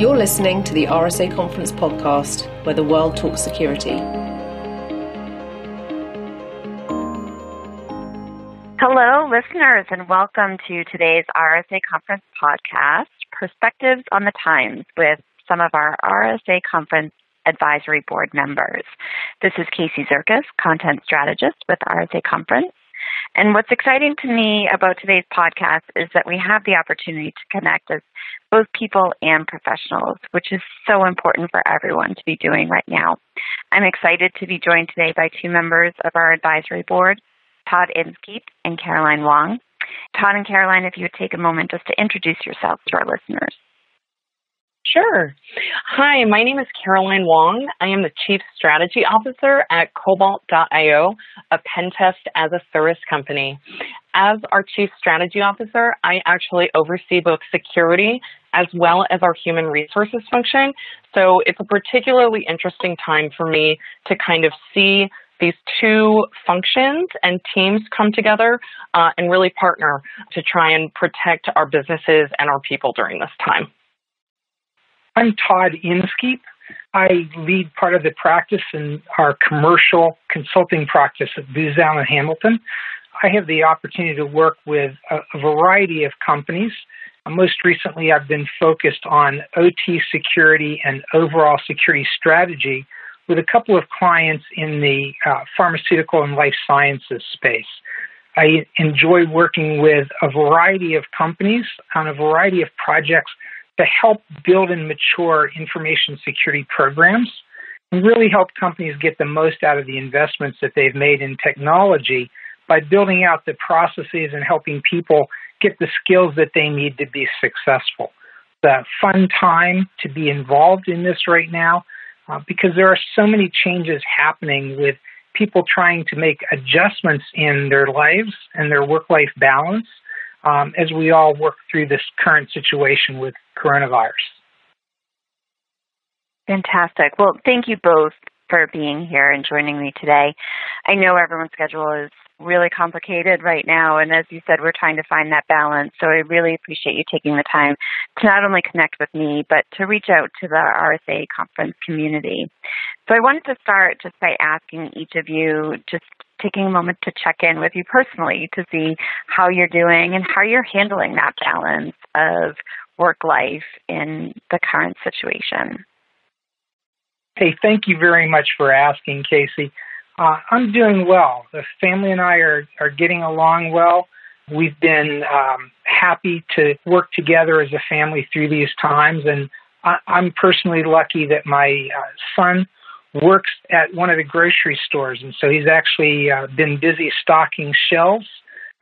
You're listening to the RSA Conference podcast, where the world talks security. Hello, listeners, and welcome to today's RSA Conference podcast, Perspectives on the Times, with some of our RSA Conference Advisory Board members. This is Casey Zerkis, Content Strategist with RSA Conference. And what's exciting to me about today's podcast is that we have the opportunity to connect as both people and professionals, which is so important for everyone to be doing right now. I'm excited to be joined today by two members of our advisory board, Todd Inskeep and Caroline Wong. Todd and Caroline, if you would take a moment just to introduce yourselves to our listeners. Sure. Hi, my name is Caroline Wong. I am the Chief Strategy Officer at Cobalt.io, a pen test as a service company. As our Chief Strategy Officer, I actually oversee both security as well as our human resources function. So it's a particularly interesting time for me to kind of see these two functions and teams come together uh, and really partner to try and protect our businesses and our people during this time. I'm Todd Inskeep. I lead part of the practice in our commercial consulting practice at Booz Allen Hamilton. I have the opportunity to work with a, variety of companies. Most recently, I've been focused on OT security and overall security strategy with a couple of clients in the uh, pharmaceutical and life sciences space. I enjoy working with a variety of companies on a variety of projects to help build and mature information security programs and really help companies get the most out of the investments that they've made in technology by building out the processes and helping people get the skills that they need to be successful. The fun time to be involved in this right now uh, because there are so many changes happening with people trying to make adjustments in their lives and their work life balance um, as we all work through this current situation with coronavirus. Fantastic. Well, thank you both for being here and joining me today. I know everyone's schedule is really complicated right now, and as you said, we're trying to find that balance. So I really appreciate you taking the time to not only connect with me, but to reach out to the RSA conference community. So I wanted to start just by asking each of you just taking a moment to check in with you personally to see how you're doing and how you're handling that balance of work life in the current situation. Hey, thank you very much for asking, Casey. Uh, I'm doing well. The family and I are, are getting along well. We've been um, happy to work together as a family through these times, and I, am personally lucky that my uh, son works at one of the grocery stores, and so he's actually uh, been busy stocking shelves,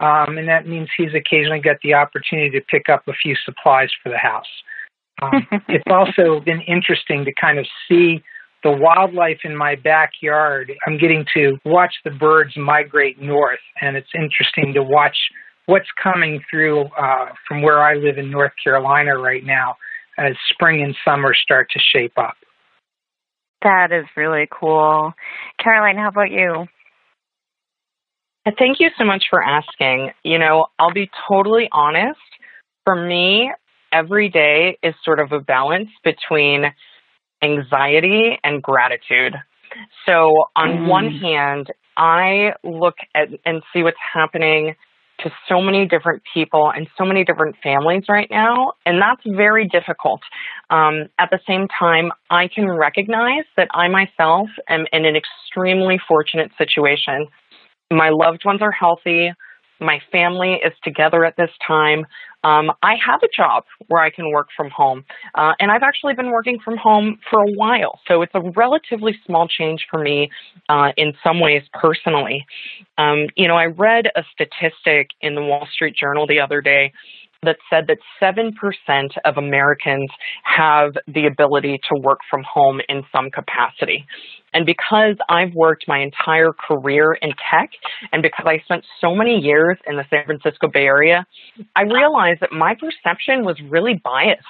um, and that means he's occasionally got the opportunity to pick up a few supplies for the house. Um, it's also been interesting to kind of see the wildlife in my backyard. I'm getting to watch the birds migrate north, and it's interesting to watch what's coming through uh, from where I live in North Carolina right now as spring and summer start to shape up. That is really cool. Caroline, how about you? Thank you so much for asking. You know, I'll be totally honest. For me, every day is sort of a balance between anxiety and gratitude. So, on mm. one hand, I look at and see what's happening to so many different people and so many different families right now, and that's very difficult. Um, at the same time, I can recognize that I myself am in an extremely fortunate situation. My loved ones are healthy. My family is together at this time. Um, I have a job where I can work from home, uh, and I've actually been working from home for a while. So it's a relatively small change for me uh, in some ways personally. Um, you know, I read a statistic in the Wall Street Journal the other day that said that 7% of Americans have the ability to work from home in some capacity. And because I've worked my entire career in tech, and because I spent so many years in the San Francisco Bay Area, I realized that my perception was really biased.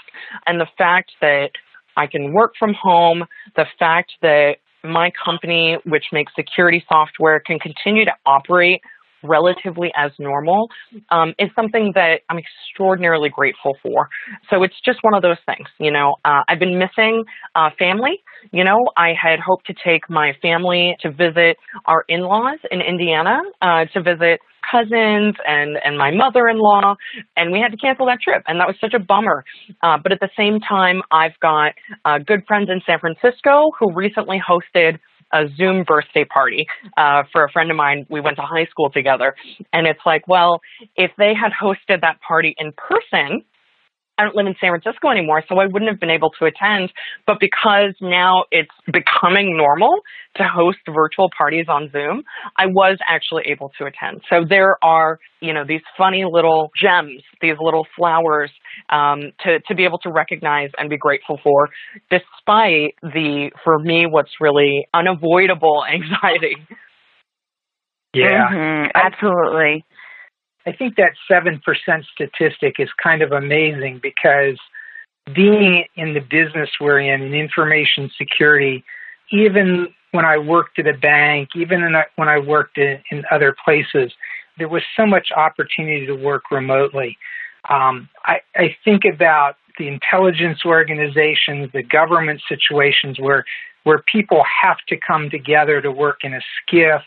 And the fact that I can work from home, the fact that my company, which makes security software, can continue to operate relatively as normal um, is something that I'm extraordinarily grateful for. So it's just one of those things, you know. Uh, I've been missing uh, family. You know, I had hoped to take my family to visit our in-laws in Indiana, uh, to visit cousins and and my mother-in-law, and we had to cancel that trip, and that was such a bummer. Uh, but at the same time, I've got uh, good friends in San Francisco who recently hosted a Zoom birthday party uh, for a friend of mine. We went to high school together. And it's like, well, if they had hosted that party in person, I don't live in San Francisco anymore, so I wouldn't have been able to attend. But because now it's becoming normal to host virtual parties on Zoom, I was actually able to attend. So there are, you know, these funny little gems, these little flowers um, to, to be able to recognize and be grateful for, despite the, for me, what's really unavoidable anxiety. Yeah, mm-hmm, absolutely. I think that 7% statistic is kind of amazing because being in the business we're in, in information security, even when I worked at a bank, even in, when I worked in, in other places, there was so much opportunity to work remotely. Um, I, I think about the intelligence organizations, the government situations where where people have to come together to work in a SCIF.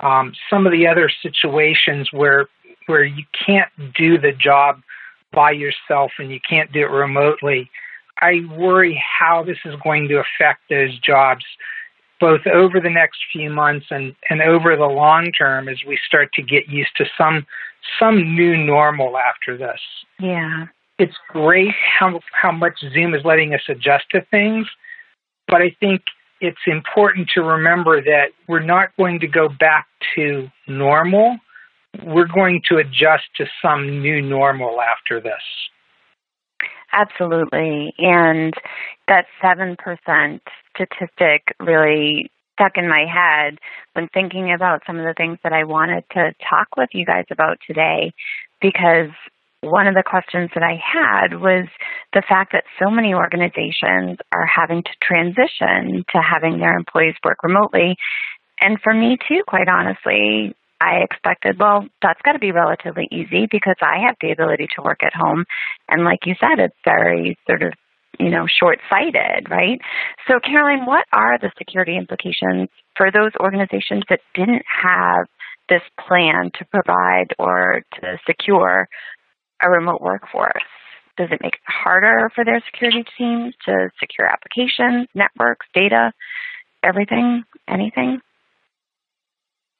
Um, some of the other situations where where you can't do the job by yourself and you can't do it remotely, I worry how this is going to affect those jobs both over the next few months and, and over the long term as we start to get used to some some new normal after this. Yeah. It's great how how much Zoom is letting us adjust to things, but I think it's important to remember that we're not going to go back to normal we're going to adjust to some new normal after this. Absolutely. And that 7% statistic really stuck in my head when thinking about some of the things that I wanted to talk with you guys about today because one of the questions that I had was the fact that so many organizations are having to transition to having their employees work remotely. And for me too, quite honestly, I expected, well, that's got to be relatively easy because I have the ability to work at home. And like you said, it's very sort of, you know, short sighted, right? So, Caroline, what are the security implications for those organizations that didn't have this plan to provide or to secure a remote workforce? Does it make it harder for their security teams to secure applications, networks, data, everything, anything?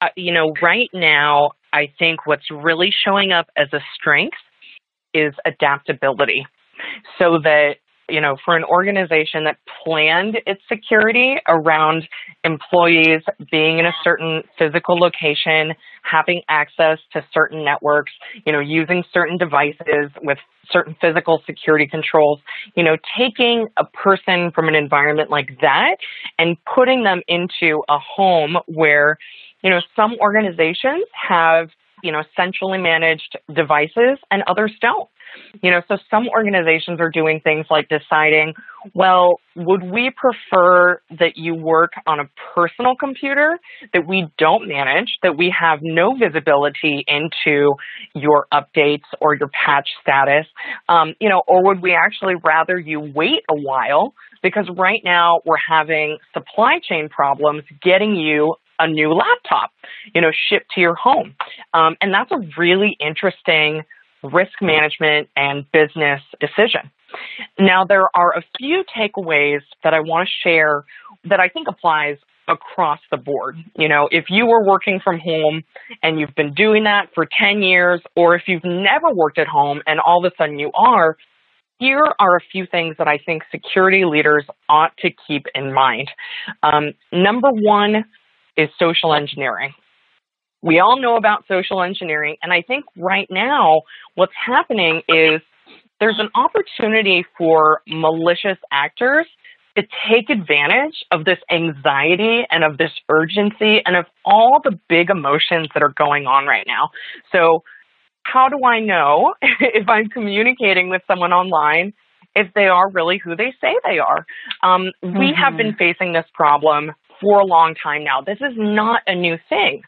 Uh, you know, right now, I think what's really showing up as a strength is adaptability. So that, you know, for an organization that planned its security around employees being in a certain physical location, having access to certain networks, you know, using certain devices with certain physical security controls, you know, taking a person from an environment like that and putting them into a home where you know, some organizations have, you know, centrally managed devices and others don't. You know, so some organizations are doing things like deciding, well, would we prefer that you work on a personal computer that we don't manage, that we have no visibility into your updates or your patch status, um, you know, or would we actually rather you wait a while because right now we're having supply chain problems getting you a new laptop, you know, shipped to your home. Um, and that's a really interesting risk management and business decision. Now, there are a few takeaways that I want to share that I think applies across the board. You know, if you were working from home and you've been doing that for 10 years, or if you've never worked at home and all of a sudden you are, here are a few things that I think security leaders ought to keep in mind. Um, number one, is social engineering. We all know about social engineering, and I think right now what's happening is there's an opportunity for malicious actors to take advantage of this anxiety and of this urgency and of all the big emotions that are going on right now. So, how do I know if I'm communicating with someone online if they are really who they say they are? Um, mm-hmm. We have been mm-hmm. facing this problem for a long time now. This is not a new thing.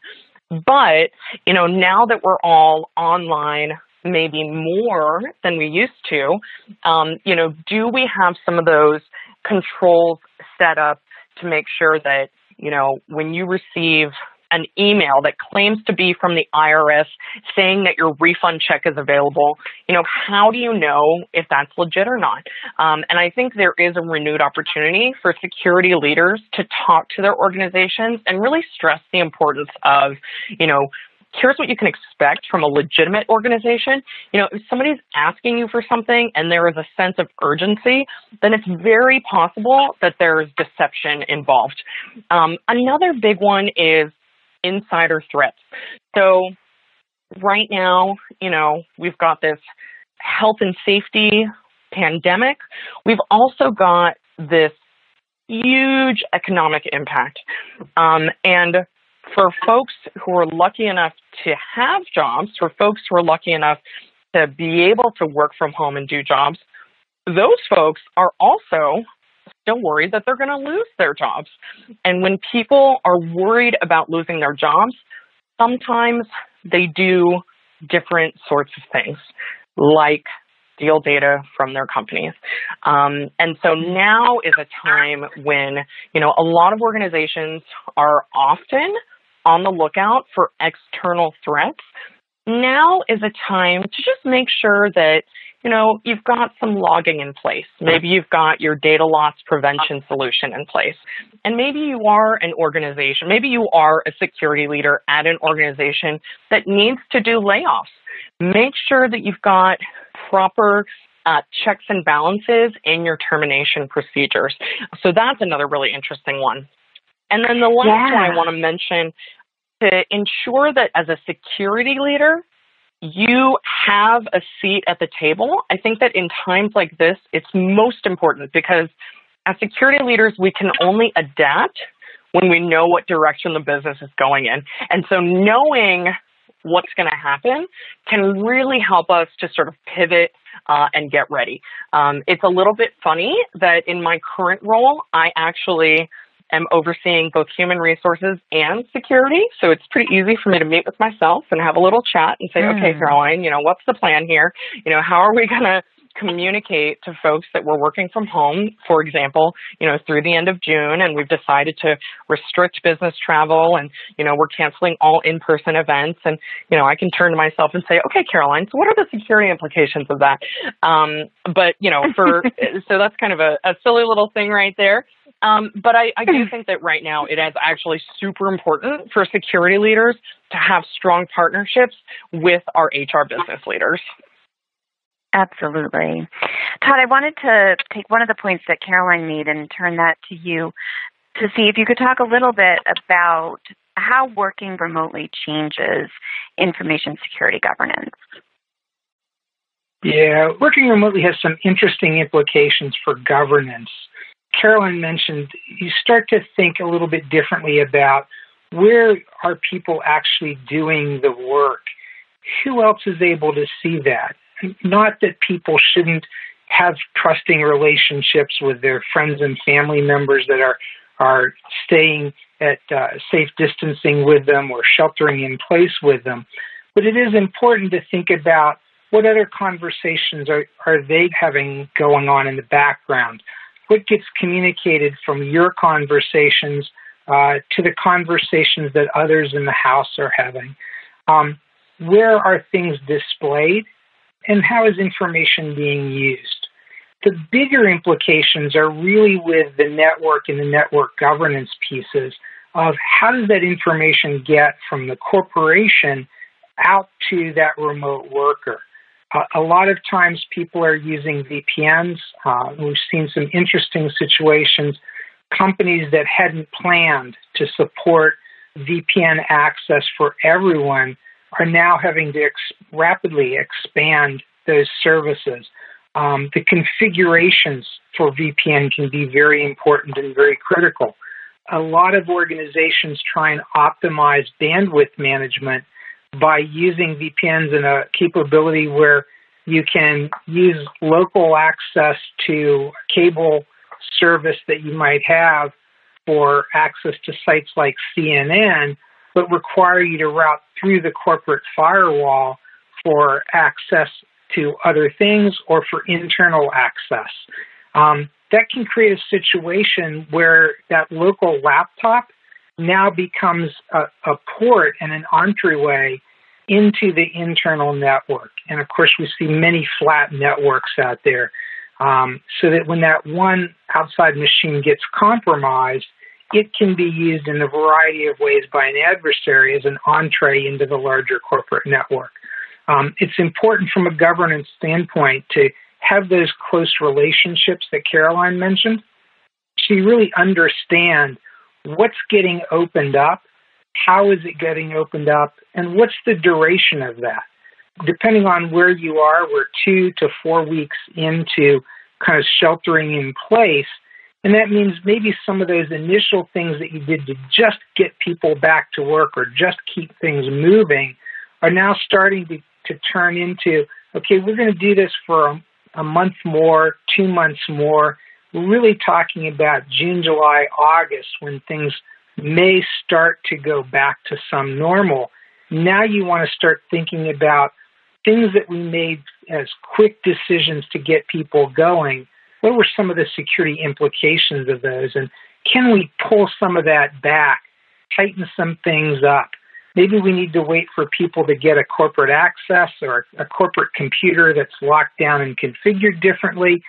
But, you know, now that we're all online, maybe more than we used to, um, you know, do we have some of those controls set up to make sure that, you know, when you receive an email that claims to be from the IRS saying that your refund check is available, you know, how do you know if that's legit or not? Um, and I think there is a renewed opportunity for security leaders to talk to their organizations and really stress the importance of, you know, here's what you can expect from a legitimate organization. You know, if somebody's asking you for something and there is a sense of urgency, then it's very possible that there's deception involved. Um, another big one is insider threats. So right now, you know, we've got this health and safety pandemic. We've also got this huge economic impact. Um, and for folks who are lucky enough to have jobs, for folks who are lucky enough to be able to work from home and do jobs, those folks are also still worried that they're going to lose their jobs. And when people are worried about losing their jobs, sometimes they do different sorts of things, like steal data from their companies. Um, and so now is a time when, you know, a lot of organizations are often on the lookout for external threats. Now is a time to just make sure that you know, you've got some logging in place. Maybe you've got your data loss prevention solution in place. And maybe you are an organization, maybe you are a security leader at an organization that needs to do layoffs. Make sure that you've got proper uh, checks and balances in your termination procedures. So that's another really interesting one. And then the last yeah. one I want to mention to ensure that as a security leader, you have a seat at the table. I think that in times like this, it's most important because as security leaders, we can only adapt when we know what direction the business is going in. And so knowing what's going to happen can really help us to sort of pivot uh, and get ready. Um, it's a little bit funny that in my current role, I actually am overseeing both human resources and security. So it's pretty easy for me to meet with myself and have a little chat and say, mm. okay, Caroline, you know, what's the plan here? You know, how are we going to communicate to folks that we're working from home, for example, you know, through the end of June, and we've decided to restrict business travel and, you know, we're canceling all in-person events. And, you know, I can turn to myself and say, okay, Caroline, so what are the security implications of that? Um, but, you know, for, so that's kind of a, a silly little thing right there. Um, but I, I do think that right now it is actually super important for security leaders to have strong partnerships with our HR business leaders. Absolutely. Todd, I wanted to take one of the points that Caroline made and turn that to you to see if you could talk a little bit about how working remotely changes information security governance. Yeah, working remotely has some interesting implications for governance. Caroline mentioned, you start to think a little bit differently about where are people actually doing the work? Who else is able to see that? Not that people shouldn't have trusting relationships with their friends and family members that are are staying at uh, safe distancing with them or sheltering in place with them. But it is important to think about what other conversations are, are they having going on in the background what gets communicated from your conversations uh, to the conversations that others in the house are having. Um, where are things displayed and how is information being used? The bigger implications are really with the network and the network governance pieces of how does that information get from the corporation out to that remote worker? Uh, a lot of times people are using VPNs. Uh, we've seen some interesting situations. Companies that hadn't planned to support VPN access for everyone are now having to ex- rapidly expand those services. Um, the configurations for VPN can be very important and very critical. A lot of organizations try and optimize bandwidth management by using VPNs and a capability where you can use local access to cable service that you might have for access to sites like CNN, but require you to route through the corporate firewall for access to other things or for internal access. Um, that can create a situation where that local laptop now becomes a, a port and an entryway into the internal network. And of course, we see many flat networks out there. Um, so that when that one outside machine gets compromised, it can be used in a variety of ways by an adversary as an entree into the larger corporate network. Um, it's important from a governance standpoint to have those close relationships that Caroline mentioned. You really understand what's getting opened up, how is it getting opened up, and what's the duration of that. Depending on where you are, we're two to four weeks into kind of sheltering in place. And that means maybe some of those initial things that you did to just get people back to work or just keep things moving are now starting to, to turn into okay, we're going to do this for a, a month more, two months more. We're really talking about June, July, August when things may start to go back to some normal. Now you want to start thinking about things that we made as quick decisions to get people going. What were some of the security implications of those? And can we pull some of that back, tighten some things up? Maybe we need to wait for people to get a corporate access or a corporate computer that's locked down and configured differently.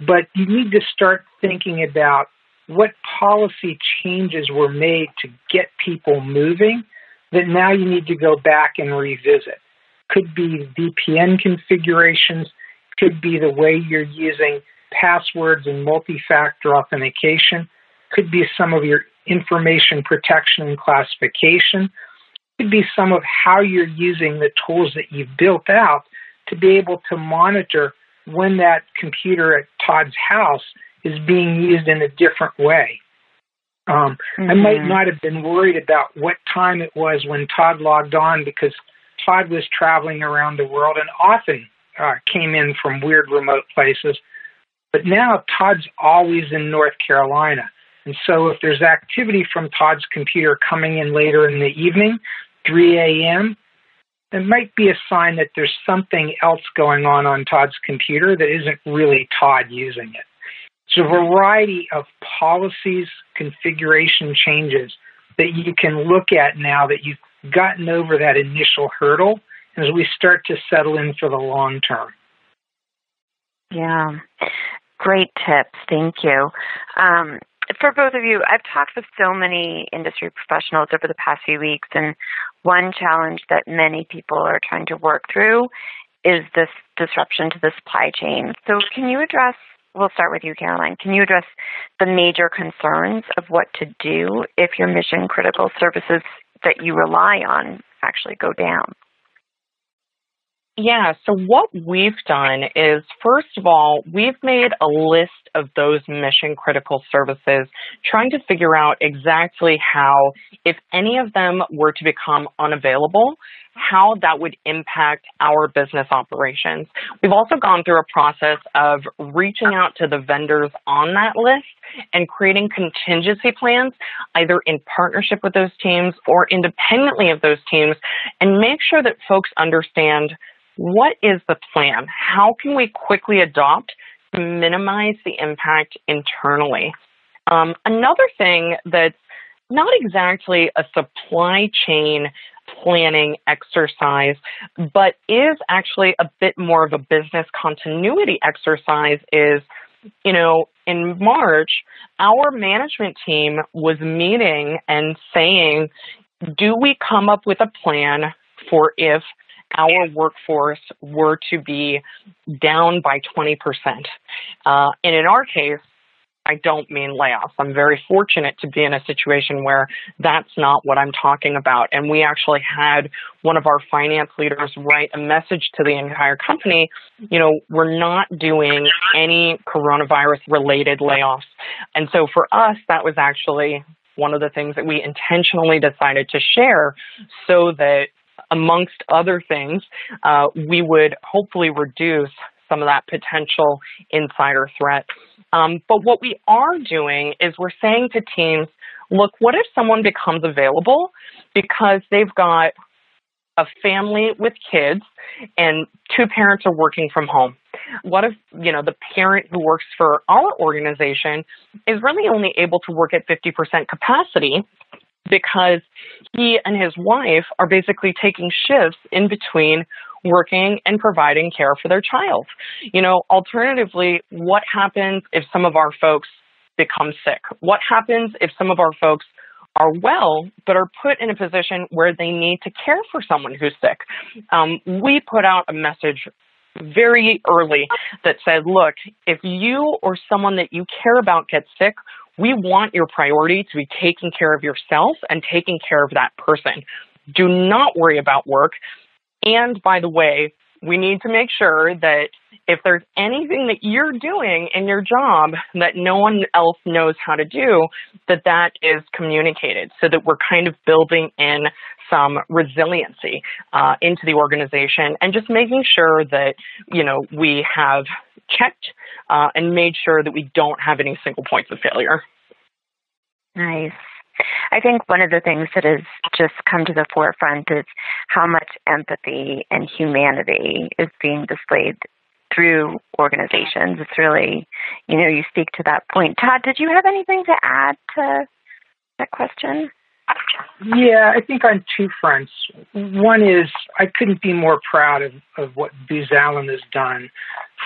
But you need to start thinking about what policy changes were made to get people moving that now you need to go back and revisit. Could be VPN configurations, could be the way you're using passwords and multi factor authentication, could be some of your information protection and classification, could be some of how you're using the tools that you've built out to be able to monitor when that computer at Todd's house is being used in a different way. Um, mm-hmm. I might not have been worried about what time it was when Todd logged on because Todd was traveling around the world and often uh, came in from weird remote places. But now Todd's always in North Carolina. And so if there's activity from Todd's computer coming in later in the evening, 3 a.m., it might be a sign that there's something else going on on Todd's computer that isn't really Todd using it. It's a variety of policies, configuration changes that you can look at now that you've gotten over that initial hurdle as we start to settle in for the long term. Yeah, great tips. Thank you. Um, for both of you, I've talked with so many industry professionals over the past few weeks, and one challenge that many people are trying to work through is this disruption to the supply chain. So, can you address? We'll start with you, Caroline. Can you address the major concerns of what to do if your mission critical services that you rely on actually go down? Yeah, so what we've done is, first of all, we've made a list of those mission critical services, trying to figure out exactly how, if any of them were to become unavailable, how that would impact our business operations. We've also gone through a process of reaching out to the vendors on that list and creating contingency plans, either in partnership with those teams or independently of those teams, and make sure that folks understand what is the plan? How can we quickly adopt to minimize the impact internally? Um, another thing that's not exactly a supply chain planning exercise, but is actually a bit more of a business continuity exercise is, you know, in March, our management team was meeting and saying, do we come up with a plan for if our workforce were to be down by 20%. Uh, and in our case, I don't mean layoffs. I'm very fortunate to be in a situation where that's not what I'm talking about. And we actually had one of our finance leaders write a message to the entire company, you know, we're not doing any coronavirus related layoffs. And so for us, that was actually one of the things that we intentionally decided to share so that amongst other things, uh, we would hopefully reduce some of that potential insider threat. Um, but what we are doing is we're saying to teams, look, what if someone becomes available because they've got a family with kids and two parents are working from home? What if, you know, the parent who works for our organization is really only able to work at 50% capacity because he and his wife are basically taking shifts in between working and providing care for their child. You know, alternatively, what happens if some of our folks become sick? What happens if some of our folks are well, but are put in a position where they need to care for someone who's sick? Um, we put out a message very early that said, look, if you or someone that you care about gets sick, we want your priority to be taking care of yourself and taking care of that person. Do not worry about work. And by the way, we need to make sure that if there's anything that you're doing in your job that no one else knows how to do, that that is communicated so that we're kind of building in some resiliency uh, into the organization and just making sure that, you know, we have checked uh, and made sure that we don't have any single points of failure. Nice. I think one of the things that has just come to the forefront is how much empathy and humanity is being displayed through organizations. It's really, you know, you speak to that point. Todd, did you have anything to add to that question? Yeah, I think on two fronts. One is I couldn't be more proud of, of what Booz Allen has done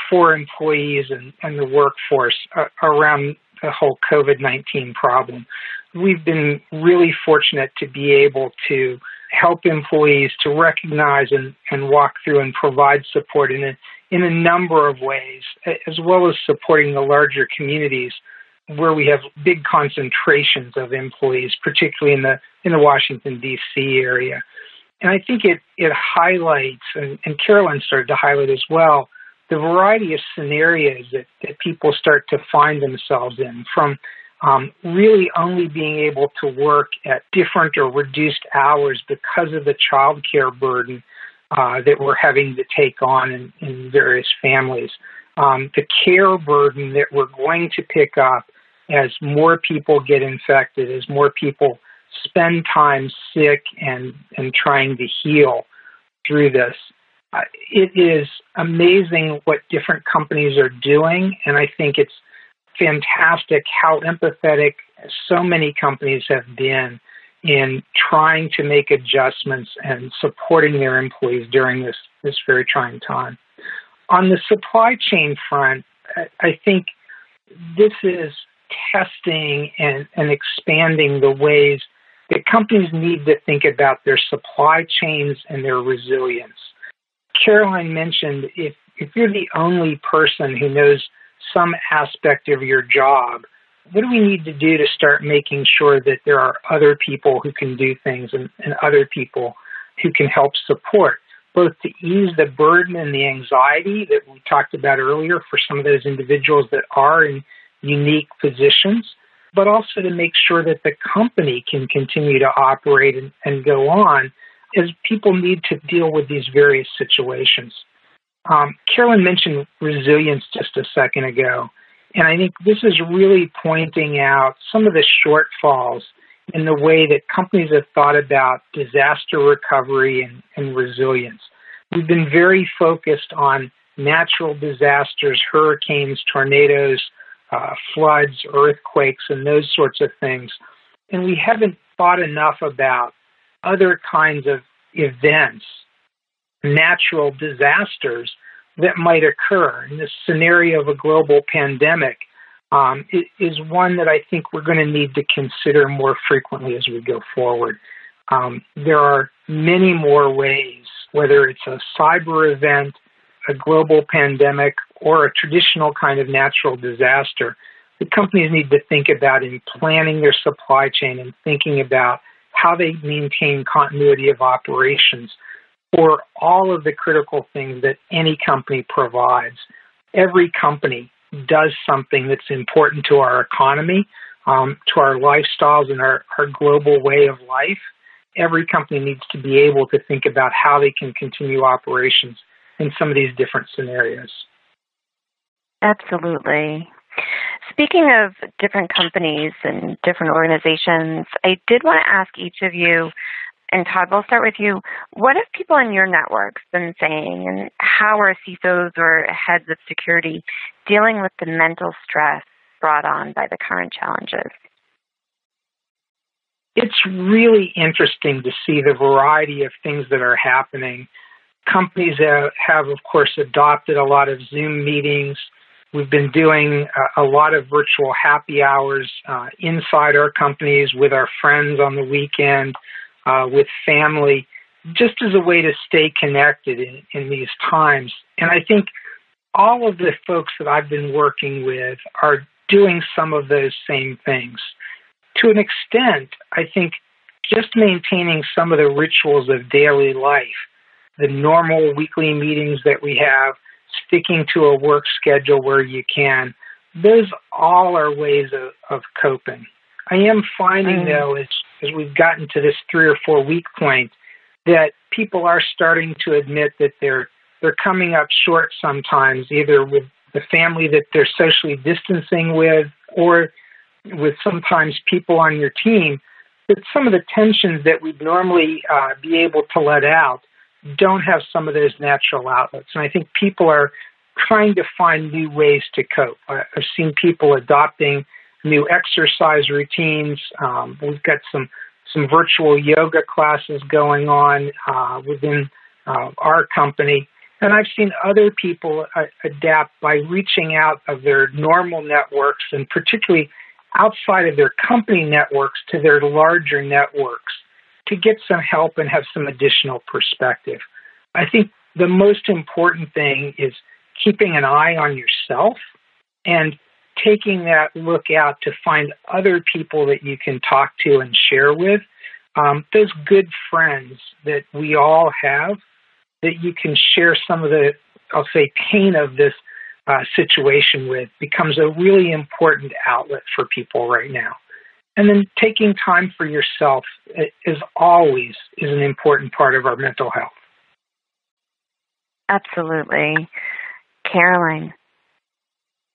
for employees and, and the workforce uh, around the whole COVID 19 problem. We've been really fortunate to be able to help employees to recognize and, and walk through and provide support in a, in a number of ways, as well as supporting the larger communities where we have big concentrations of employees, particularly in the in the Washington D.C. area. And I think it it highlights, and, and Carolyn started to highlight as well, the variety of scenarios that, that people start to find themselves in, from um, really only being able to work at different or reduced hours because of the child care burden uh, that we're having to take on in, in various families. Um, the care burden that we're going to pick up as more people get infected, as more people spend time sick and, and trying to heal through this. It is amazing what different companies are doing, and I think it's fantastic how empathetic so many companies have been in trying to make adjustments and supporting their employees during this, this very trying time. On the supply chain front, I think this is testing and, and expanding the ways that companies need to think about their supply chains and their resilience. Caroline mentioned if, if you're the only person who knows some aspect of your job, what do we need to do to start making sure that there are other people who can do things and, and other people who can help support, both to ease the burden and the anxiety that we talked about earlier for some of those individuals that are in unique positions, but also to make sure that the company can continue to operate and, and go on as people need to deal with these various situations. Um, Carolyn mentioned resilience just a second ago, and I think this is really pointing out some of the shortfalls in the way that companies have thought about disaster recovery and, and resilience. We've been very focused on natural disasters, hurricanes, tornadoes, uh, floods, earthquakes, and those sorts of things. And we haven't thought enough about other kinds of events, natural disasters that might occur. And this scenario of a global pandemic um, is one that I think we're going to need to consider more frequently as we go forward. Um, there are many more ways, whether it's a cyber event, a global pandemic, or a traditional kind of natural disaster, the companies need to think about in planning their supply chain and thinking about how they maintain continuity of operations for all of the critical things that any company provides. Every company does something that's important to our economy, um, to our lifestyles, and our, our global way of life. Every company needs to be able to think about how they can continue operations in some of these different scenarios. Absolutely. Speaking of different companies and different organizations, I did want to ask each of you, and Todd, we'll start with you. What have people in your networks been saying, and how are CISOs or heads of security dealing with the mental stress brought on by the current challenges? It's really interesting to see the variety of things that are happening. Companies have, of course, adopted a lot of Zoom meetings We've been doing a, a lot of virtual happy hours uh, inside our companies with our friends on the weekend, uh, with family, just as a way to stay connected in, in these times. And I think all of the folks that I've been working with are doing some of those same things. To an extent, I think just maintaining some of the rituals of daily life, the normal weekly meetings that we have, sticking to a work schedule where you can. Those all are ways of, of coping. I am finding, mm. though, as, as we've gotten to this three or four week point, that people are starting to admit that they're they're coming up short sometimes, either with the family that they're socially distancing with, or with sometimes people on your team. That some of the tensions that we'd normally uh, be able to let out don't have some of those natural outlets. And I think people are trying to find new ways to cope. I've seen people adopting new exercise routines. Um, we've got some some virtual yoga classes going on uh, within uh, our company. And I've seen other people uh, adapt by reaching out of their normal networks and particularly outside of their company networks to their larger networks to get some help and have some additional perspective. I think the most important thing is keeping an eye on yourself and taking that look out to find other people that you can talk to and share with. Um, those good friends that we all have that you can share some of the, I'll say, pain of this uh, situation with becomes a really important outlet for people right now. And then taking time for yourself is always is an important part of our mental health. Absolutely. Caroline.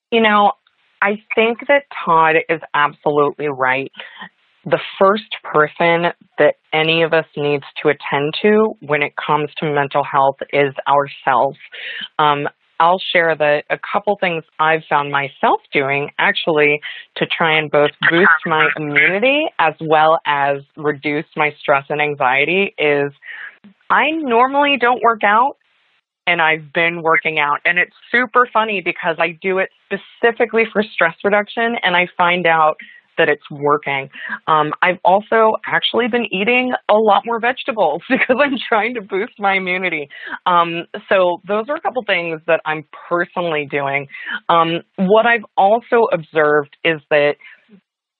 You know, I think that Todd is absolutely right. The first person that any of us needs to attend to when it comes to mental health is ourselves. Um, I'll share that a couple things I've found myself doing actually to try and both boost my immunity as well as reduce my stress and anxiety is I normally don't work out and I've been working out. And it's super funny because I do it specifically for stress reduction and I find out that it's working. Um, I've also actually been eating a lot more vegetables because I'm trying to boost my immunity. Um, so those are a couple things that I'm personally doing. Um, what I've also observed is that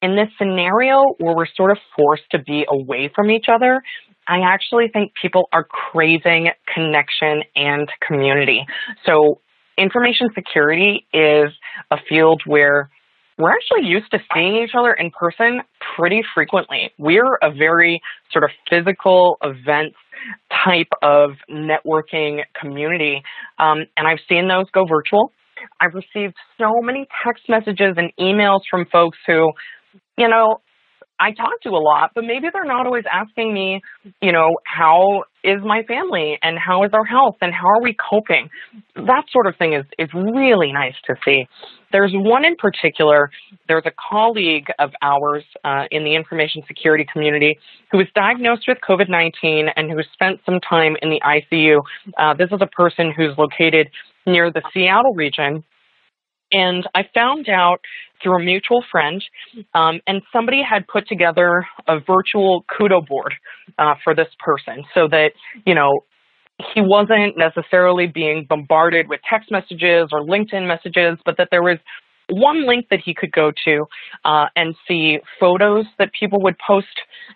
in this scenario where we're sort of forced to be away from each other, I actually think people are craving connection and community. So information security is a field where we're actually used to seeing each other in person pretty frequently. We're a very sort of physical events type of networking community, um, and I've seen those go virtual. I've received so many text messages and emails from folks who, you know, I talk to a lot, but maybe they're not always asking me, you know, how is my family and how is our health and how are we coping? That sort of thing is, is really nice to see. There's one in particular, there's a colleague of ours uh, in the information security community who was diagnosed with COVID-19 and who spent some time in the ICU. Uh, this is a person who's located near the Seattle region and I found out through a mutual friend, um, and somebody had put together a virtual kudo board uh, for this person so that, you know, he wasn't necessarily being bombarded with text messages or LinkedIn messages, but that there was one link that he could go to uh, and see photos that people would post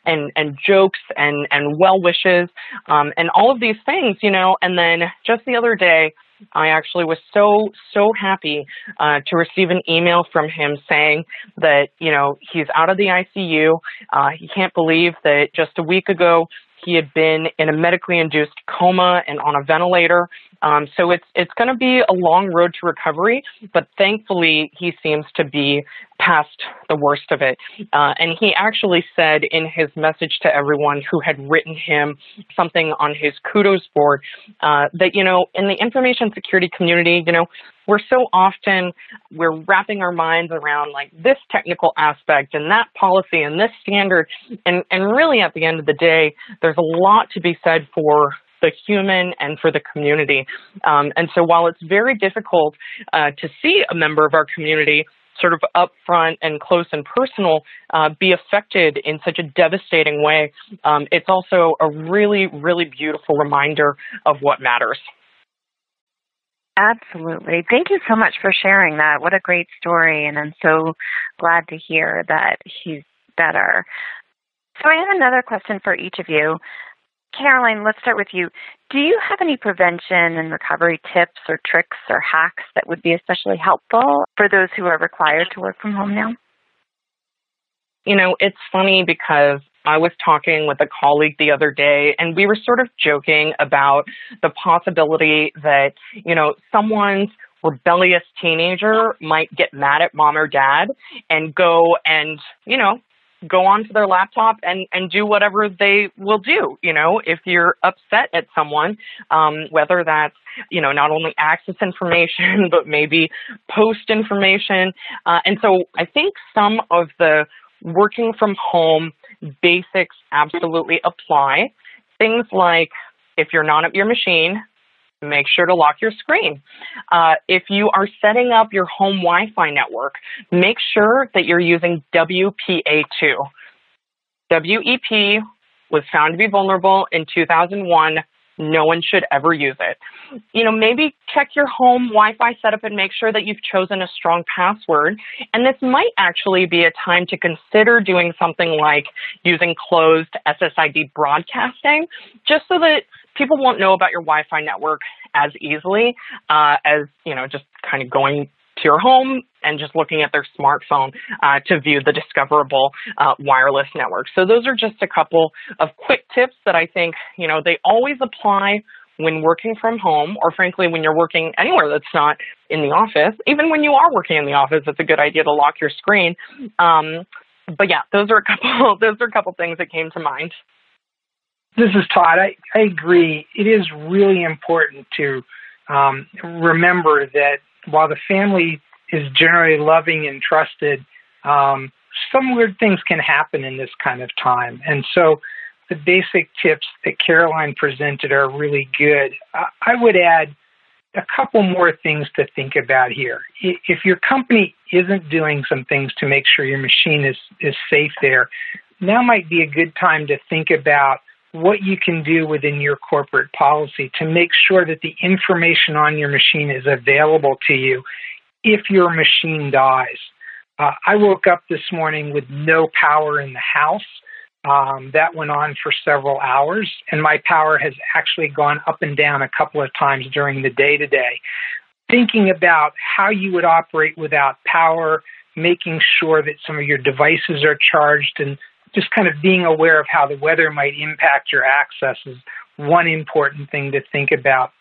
and, and jokes and, and well wishes um, and all of these things, you know. And then just the other day, I actually was so, so happy uh, to receive an email from him saying that, you know, he's out of the ICU. Uh, he can't believe that just a week ago he had been in a medically induced coma and on a ventilator, Um, so it's it's going to be a long road to recovery, but thankfully he seems to be past the worst of it. Uh, and he actually said in his message to everyone who had written him something on his kudos board uh, that you know in the information security community, you know we're so often we're wrapping our minds around like this technical aspect and that policy and this standard and and really at the end of the day there's a lot to be said for the human and for the community. Um, and so while it's very difficult uh, to see a member of our community sort of upfront and close and personal uh, be affected in such a devastating way, um, it's also a really, really beautiful reminder of what matters. Absolutely. Thank you so much for sharing that. What a great story. And I'm so glad to hear that he's better. So I have another question for each of you. Caroline, let's start with you. Do you have any prevention and recovery tips or tricks or hacks that would be especially helpful for those who are required to work from home now? You know, it's funny because I was talking with a colleague the other day and we were sort of joking about the possibility that, you know, someone's rebellious teenager might get mad at mom or dad and go and, you know, go onto their laptop and, and do whatever they will do. You know, if you're upset at someone, um, whether that's, you know, not only access information, but maybe post information. Uh, and so I think some of the working from home basics absolutely apply. Things like if you're not at your machine, make sure to lock your screen. Uh, if you are setting up your home Wi-Fi network, make sure that you're using WPA2. WEP was found to be vulnerable in 2001. No one should ever use it. You know, maybe check your home Wi-Fi setup and make sure that you've chosen a strong password. And this might actually be a time to consider doing something like using closed SSID broadcasting, just so that people won't know about your Wi-Fi network as easily uh, as you know just kind of going to your home and just looking at their smartphone uh, to view the discoverable uh, wireless network. So those are just a couple of quick tips that I think you know they always apply when working from home, or frankly, when you're working anywhere that's not in the office. Even when you are working in the office, it's a good idea to lock your screen. Um, but yeah, those are a couple. Those are a couple things that came to mind. This is Todd. I, I agree. It is really important to um, remember that while the family is generally loving and trusted, um, some weird things can happen in this kind of time. And so the basic tips that Caroline presented are really good. I would add a couple more things to think about here. If your company isn't doing some things to make sure your machine is, is safe there, now might be a good time to think about what you can do within your corporate policy to make sure that the information on your machine is available to you if your machine dies. Uh, I woke up this morning with no power in the house. Um, that went on for several hours, and my power has actually gone up and down a couple of times during the day today. Thinking about how you would operate without power, making sure that some of your devices are charged and just kind of being aware of how the weather might impact your access is one important thing to think about.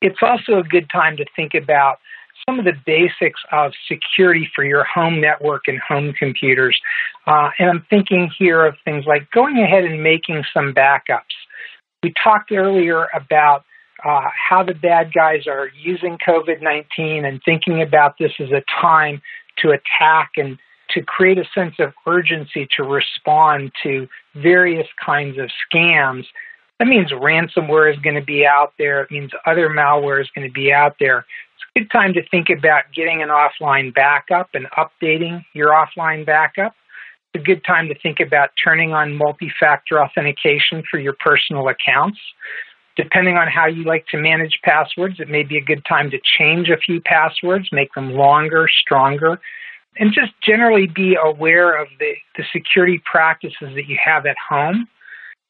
It's also a good time to think about some of the basics of security for your home network and home computers. Uh, and I'm thinking here of things like going ahead and making some backups. We talked earlier about uh, how the bad guys are using COVID 19 and thinking about this as a time to attack and to create a sense of urgency to respond to various kinds of scams. That means ransomware is going to be out there. It means other malware is going to be out there. It's a good time to think about getting an offline backup and updating your offline backup. It's a good time to think about turning on multi factor authentication for your personal accounts. Depending on how you like to manage passwords, it may be a good time to change a few passwords, make them longer, stronger, and just generally be aware of the, the security practices that you have at home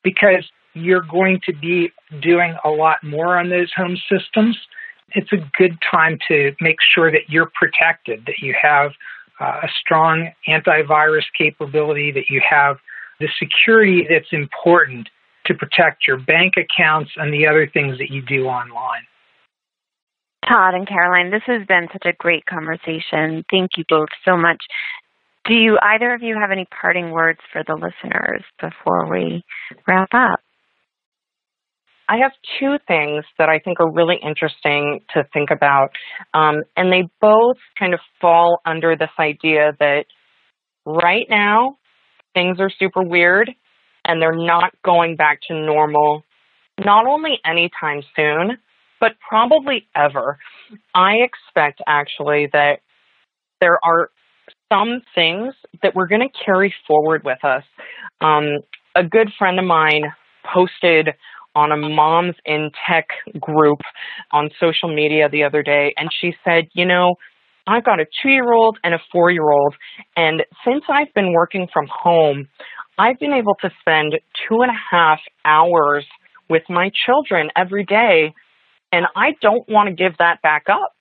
because you're going to be doing a lot more on those home systems. It's a good time to make sure that you're protected, that you have uh, a strong antivirus capability, that you have the security that's important to protect your bank accounts and the other things that you do online. Todd and Caroline, this has been such a great conversation. Thank you both so much. Do you either of you have any parting words for the listeners before we wrap up? I have two things that I think are really interesting to think about, um, and they both kind of fall under this idea that right now things are super weird and they're not going back to normal, not only anytime soon, but probably ever. I expect actually that there are some things that we're going to carry forward with us. Um, a good friend of mine posted on a moms in tech group on social media the other day, and she said, You know, I've got a two year old and a four year old, and since I've been working from home, I've been able to spend two and a half hours with my children every day, and I don't want to give that back up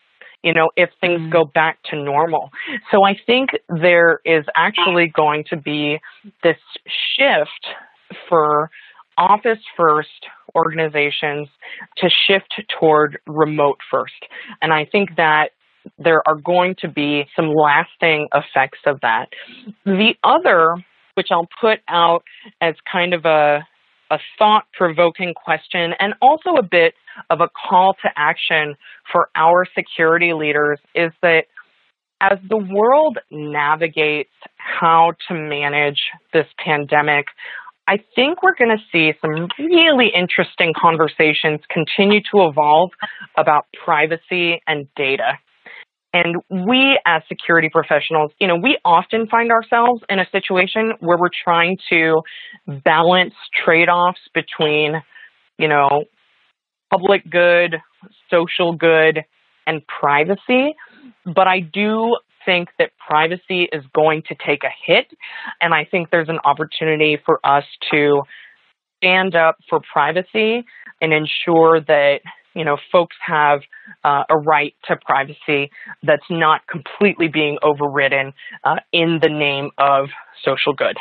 you know, if things mm-hmm. go back to normal. So I think there is actually going to be this shift for office first organizations to shift toward remote first. And I think that there are going to be some lasting effects of that. The other, which I'll put out as kind of a, a thought provoking question and also a bit of a call to action for our security leaders, is that as the world navigates how to manage this pandemic, I think we're going to see some really interesting conversations continue to evolve about privacy and data. And we as security professionals, you know, we often find ourselves in a situation where we're trying to balance trade-offs between, you know, public good, social good, and privacy. But I do think that privacy is going to take a hit. And I think there's an opportunity for us to stand up for privacy and ensure that you know folks have uh, a right to privacy that's not completely being overridden uh, in the name of social good.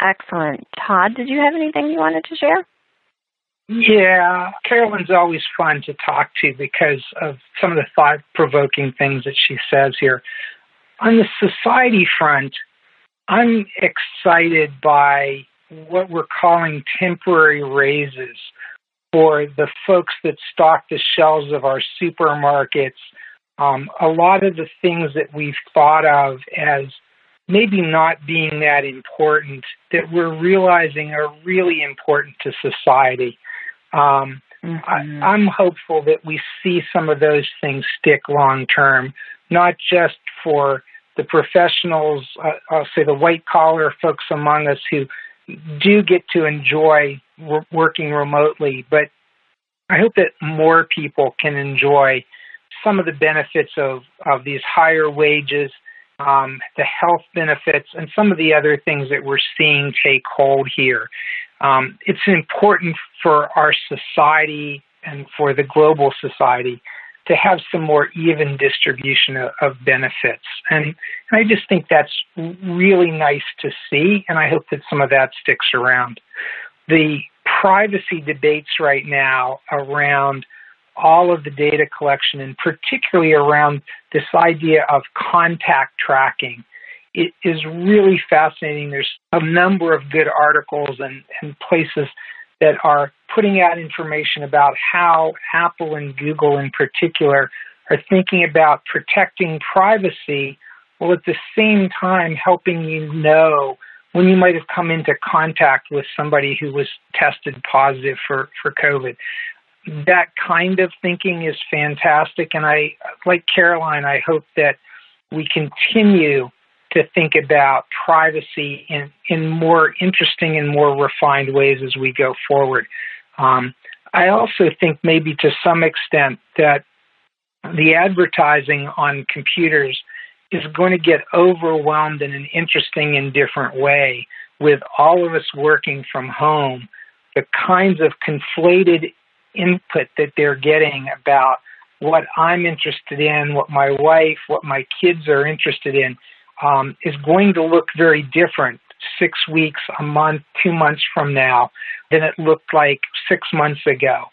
Excellent. Todd, did you have anything you wanted to share? Yeah, Caroline's always fun to talk to because of some of the thought provoking things that she says here. On the society front, I'm excited by what we're calling temporary raises for the folks that stock the shelves of our supermarkets. Um, a lot of the things that we've thought of as maybe not being that important that we're realizing are really important to society. Um, mm-hmm. I, am hopeful that we see some of those things stick long term, not just for the professionals, uh, I'll say the white collar folks among us who do get to enjoy working remotely, but I hope that more people can enjoy some of the benefits of, of these higher wages, um, the health benefits, and some of the other things that we're seeing take hold here. Um, it's important for our society and for the global society to have some more even distribution of, of benefits. And, and I just think that's really nice to see, and I hope that some of that sticks around. The privacy debates right now around all of the data collection and particularly around this idea of contact tracking it is really fascinating. There's a number of good articles and, and places that are putting out information about how Apple and Google in particular are thinking about protecting privacy while at the same time helping you know when you might have come into contact with somebody who was tested positive for, for COVID. That kind of thinking is fantastic. And I, like Caroline, I hope that we continue to think about privacy in, in more interesting and more refined ways as we go forward. Um, I also think maybe to some extent that the advertising on computers is going to get overwhelmed in an interesting and different way with all of us working from home. The kinds of conflated input that they're getting about what I'm interested in, what my wife, what my kids are interested in um, is going to look very different six weeks, a month, two months from now than it looked like six months ago.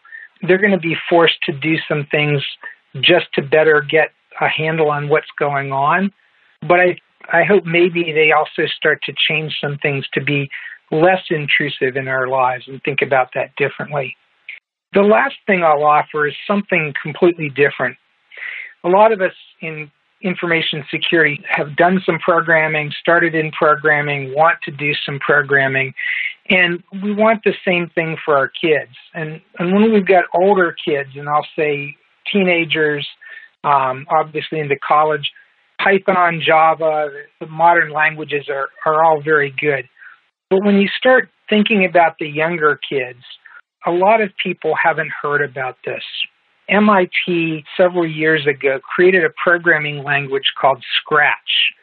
they're going to be forced to do some things just to better get a handle on what's going on. But I, I hope maybe they also start to change some things to be less intrusive in our lives and think about that differently. The last thing I'll offer is something completely different. A lot of us in information security have done some programming, started in programming, want to do some programming, and we want the same thing for our kids. And, and when we've got older kids, and I'll say teenagers, um, obviously into college, Python, Java, the modern languages are, are all very good. But when you start thinking about the younger kids, a lot of people haven't heard about this. MIT several years ago created a programming language called Scratch,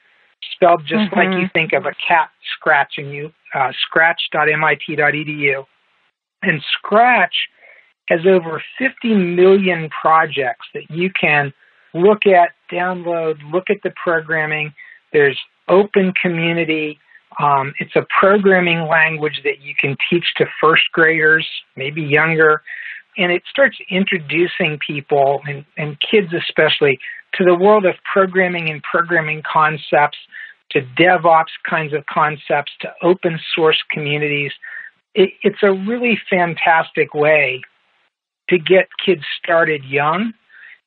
spelled just mm-hmm. like you think of a cat scratching you, uh, scratch.mit.edu. And Scratch has over 50 million projects that you can look at, download, look at the programming. There's open community. Um, it's a programming language that you can teach to first graders, maybe younger and it starts introducing people and, and kids especially to the world of programming and programming concepts, to DevOps kinds of concepts, to open source communities. It, it's a really fantastic way to get kids started young.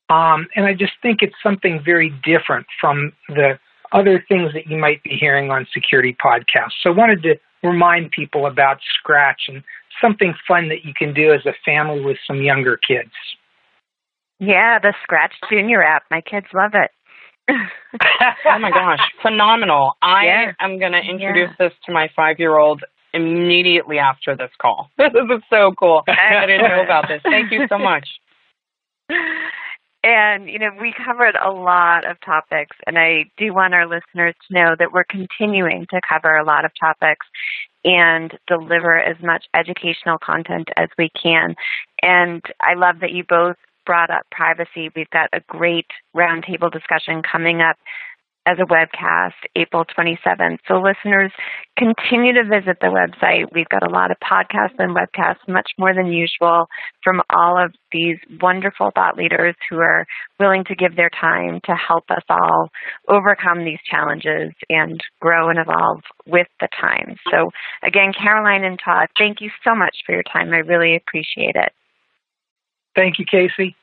Um, and I just think it's something very different from the other things that you might be hearing on security podcasts. So I wanted to remind people about Scratch and something fun that you can do as a family with some younger kids. Yeah, the Scratch Junior app. My kids love it. oh my gosh, phenomenal. I yeah. am going to introduce yeah. this to my five year old immediately after this call. This is so cool. I didn't know about this. Thank you so much. And, you know, we covered a lot of topics, and I do want our listeners to know that we're continuing to cover a lot of topics and deliver as much educational content as we can. And I love that you both brought up privacy. We've got a great roundtable discussion coming up as a webcast April 27th. So listeners, continue to visit the website. We've got a lot of podcasts and webcasts, much more than usual, from all of these wonderful thought leaders who are willing to give their time to help us all overcome these challenges and grow and evolve with the times. So again, Caroline and Todd, thank you so much for your time. I really appreciate it. Thank you, Casey.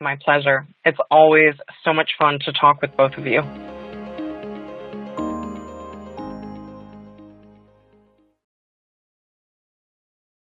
My pleasure. It's always so much fun to talk with both of you.